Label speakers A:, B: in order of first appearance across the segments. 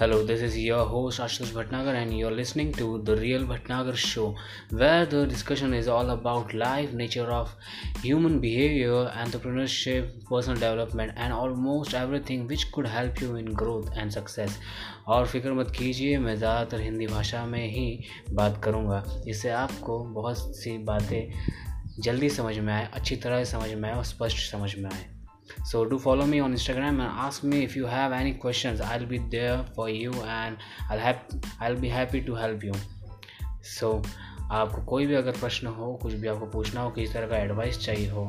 A: Hello this is your host Ashish Bhatnagar and you are listening to the real Bhatnagar show where the discussion is all about life nature of human behaviour entrepreneurship personal development and almost everything which could help you in growth and success और फ़िक्र मत कीजिए, मैं ज़्यादातर हिंदी भाषा में ही बात करूँगा। इससे आपको बहुत सी बातें जल्दी समझ में आए, अच्छी तरह समझ में आए और स्पष्ट समझ में आए। So do follow me on Instagram and ask me if you have any questions. I'll be there for you and I'll have I'll be happy to help you. So आपको कोई भी अगर प्रश्न हो कुछ भी आपको पूछना हो किसी तरह का एडवाइस चाहिए हो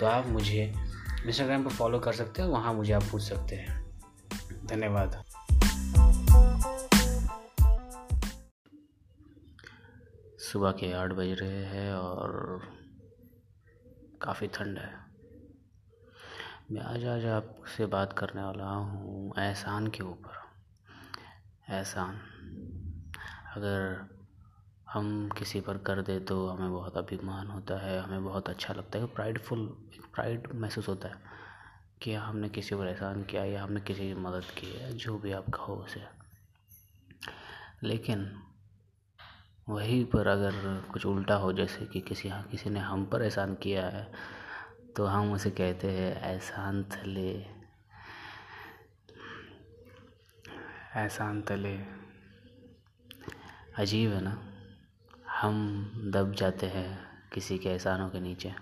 A: तो आप मुझे इंस्टाग्राम पर फॉलो कर सकते हो वहाँ मुझे आप पूछ सकते हैं धन्यवाद सुबह के आठ बज रहे हैं और काफ़ी ठंड है मैं आज आज आपसे बात करने वाला हूँ एहसान के ऊपर। एहसान। अगर हम किसी पर कर दे तो हमें बहुत अभिमान होता है, हमें बहुत अच्छा लगता है प्राइडफुल प्राइड महसूस होता है कि हमने किसी पर एहसान किया, या हमने किसी की मदद की है, जो भी आप कहो उसे। लेकिन वहीं पर अगर कुछ उल्टा हो, जैसे कि किसी हाँ किसी ने हम पर एहसान किया है तो हम उसे कहते हैं एहसान तले एहसान तले अजीब है ना? हम दब जाते हैं किसी के एहसानों के नीचे।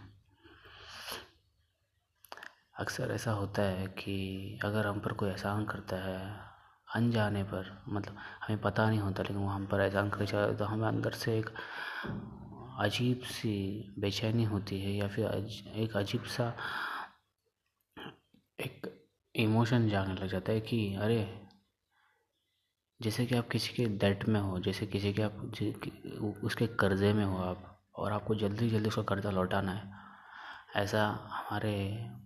A: अक्सर ऐसा होता है कि अगर हम पर कोई एहसान करता है, अनजाने पर मतलब हमें पता नहीं होता, लेकिन वो हम पर एहसान कर तो हमें अंदर से एक अजीब सी बेचैनी होती है या फिर एक अजीब सा एक इमोशन जागने लग जाता है कि अरे, जैसे कि आप किसी के डेट में हो, जैसे किसी के आप उसके कर्ज़े में हो आप, और आपको जल्दी जल्दी उसका कर्ज़ा लौटाना है, ऐसा हमारे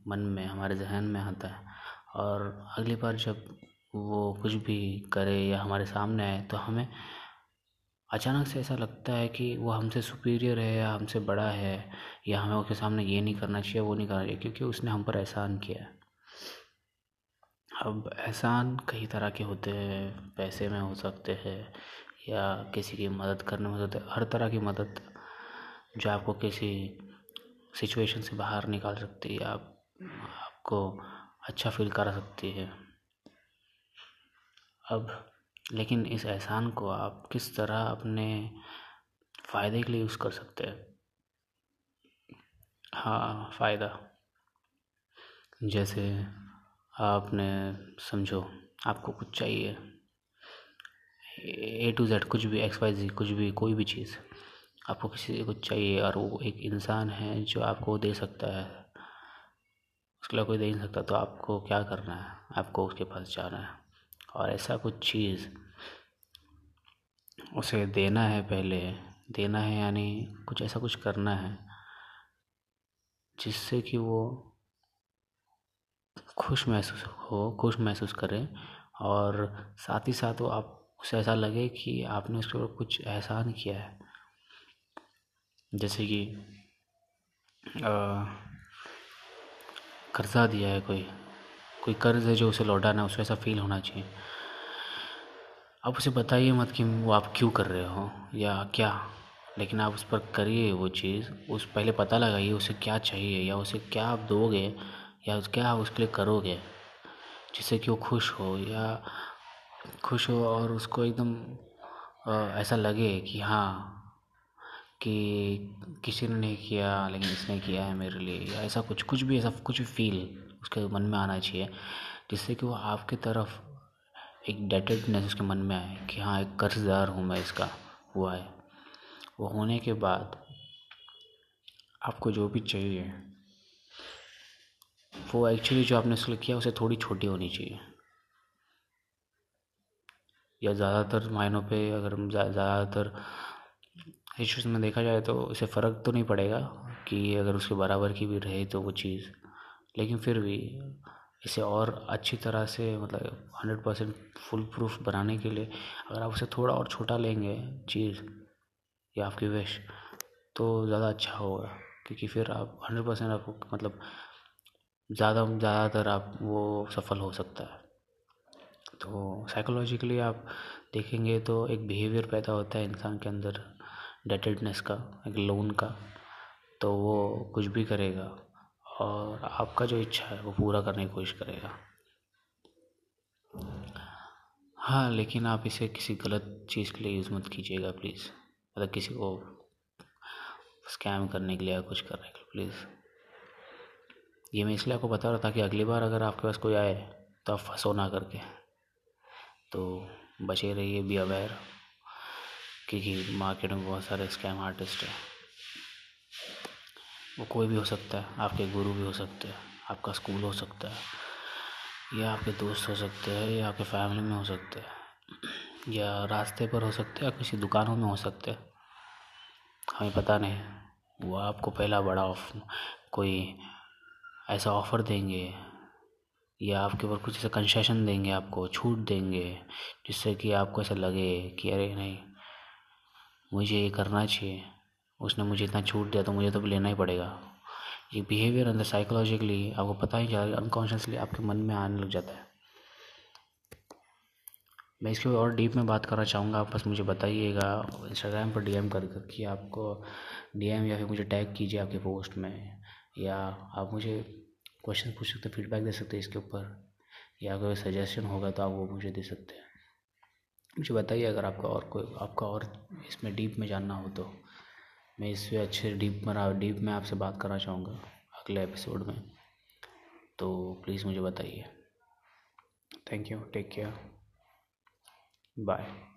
A: मन में, हमारे जहन में आता है। और अगली बार जब वो कुछ भी करे या हमारे सामने आए तो हमें अचानक से ऐसा लगता है कि वो हमसे सुपीरियर है या हमसे बड़ा है या हमें उसके सामने ये नहीं करना चाहिए, वो नहीं करना चाहिए, क्योंकि उसने हम पर एहसान किया है। अब एहसान कई तरह के होते हैं, पैसे में हो सकते हैं या किसी की मदद करने में हो सकते हर तरह की मदद जो आपको किसी सिचुएशन से बाहर निकाल सकती है, आप, आपको अच्छा फील करा सकती है। अब लेकिन इस एहसान को आप किस तरह अपने फ़ायदे के लिए यूज़ कर सकते हैं? हाँ फ़ायदा। जैसे आपने समझो, आपको कुछ चाहिए। ए टू जेड कुछ भी एक्स वाई जी कुछ भी, कोई भी चीज़, आपको किसी से कुछ चाहिए और वो एक इंसान है जो आपको दे सकता है। उसके लिए कोई दे नहीं सकता तो आपको क्या करना है? आपको उसके पास जाना है। और ऐसा कुछ चीज़ उसे देना है पहले, देना है यानी कुछ ऐसा कुछ करना है, जिससे कि वो खुश महसूस हो, खुश महसूस करे और साथ ही साथ वो आप, उसे ऐसा लगे कि आपने उसके ऊपर कुछ एहसान किया है। जैसे कि कर्ज़ा दिया है कोई। कोई कर्ज़ है जो उसे लौटाना है उसे ऐसा फील होना चाहिए। आप उसे बताइए मत कि वो आप क्यों कर रहे हो या क्या, लेकिन आप उस पर करिए वो चीज़। उस, पहले पता लगाइए उसे क्या चाहिए या उसे क्या आप दोगे या क्या आप उसके लिए करोगे, जिससे कि वो खुश हो या खुश हो और उसको एकदम ऐसा लगे कि हाँ कि किसी ने नहीं किया, लेकिन इसने किया है मेरे लिए या ऐसा कुछ कुछ भी ऐसा, कुछ भी फील उसके मन में आना चाहिए, जिससे कि वो आपकी तरफ़ एक डेटेडनेस उसके मन में आए कि हाँ एक कर्ज़दार हूँ मैं इसका हुआ है वो होने के बाद आपको जो भी चाहिए, वो एक्चुअली जो आपने उसके किया, उसे थोड़ी छोटी होनी चाहिए। या ज़्यादातर मायनों पे अगर ज़्यादातर इश्यूज़ में देखा जाए तो इसे फ़र्क तो नहीं पड़ेगा कि अगर उसके बराबर की भी रहे तो वो चीज़। लेकिन फिर भी इसे और अच्छी तरह से मतलब हंड्रेड परसेंट फुल प्रूफ बनाने के लिए अगर आप उसे थोड़ा और छोटा लेंगे चीज़ या आपकी विश तो ज़्यादा अच्छा होगा। क्योंकि फिर आप हंड्रेड परसेंट आपको मतलब ज़्यादा ज़्यादातर आप वो सफल हो सकता है। तो साइकोलॉजिकली आप देखेंगे तो एक बिहेवियर पैदा होता है इंसान के अंदर डेटेडनेस का, एक लोन का तो वो कुछ भी करेगा। और आपका जो इच्छा है वो पूरा करने की कोशिश करेगा। हाँ लेकिन आप इसे किसी गलत चीज़ के लिए यूज़ मत कीजिएगा, प्लीज़। मतलब किसी को स्कैम करने के लिए या कुछ करने के लिए, प्लीज़। ये मैं इसलिए आपको बता रहा था कि अगली बार अगर आपके पास कोई आए तो आप फंसो ना करके। तो बचे रहिए बी अवेयर क्योंकि मार्केट में बहुत सारे स्कैम आर्टिस्ट हैं। वो कोई भी हो सकता है, आपके गुरु भी हो सकते हैं, आपका स्कूल हो सकता है, या आपके दोस्त हो सकते हैं, या आपके फैमिली में हो सकते हैं, या रास्ते पर हो सकते हैं, या किसी दुकानों में हो सकते हैं। हमें पता नहीं, वो आपको पहला बड़ा ऑफ़ कोई ऐसा ऑफ़र देंगे, या आपके ऊपर कुछ ऐसा कंसेशन देंगे, आपको छूट देंगे, जिससे कि आपको ऐसा लगे कि अरे नहीं, मुझे ये करना चाहिए। उसने मुझे इतना छूट दिया तो मुझे तो लेना ही पड़ेगा। ये बिहेवियर अंदर साइकोलॉजिकली आपको पता ही चला अनकॉन्शियसली आपके मन में आने लग जाता है। मैं इसके और डीप में बात करना चाहूँगा, आप बस मुझे बताइएगा इंस्टाग्राम पर डीएम कर कर कि आपको डीएम या फिर मुझे टैग कीजिए आपके पोस्ट में, या आप मुझे क्वेश्चन पूछ सकते फीडबैक दे सकते हैं इसके ऊपर, या अगर सजेशन होगा तो आप वो मुझे दे सकते हैं। मुझे बताइए अगर आपका और कोई, आपका और इसमें डीप में जानना हो तो। मैं इस पर अच्छे डीप मरा डीप में आपसे बात करना चाहूँगा अगले एपिसोड में। तो प्लीज़ मुझे बताइए। Thank you, take care. Bye.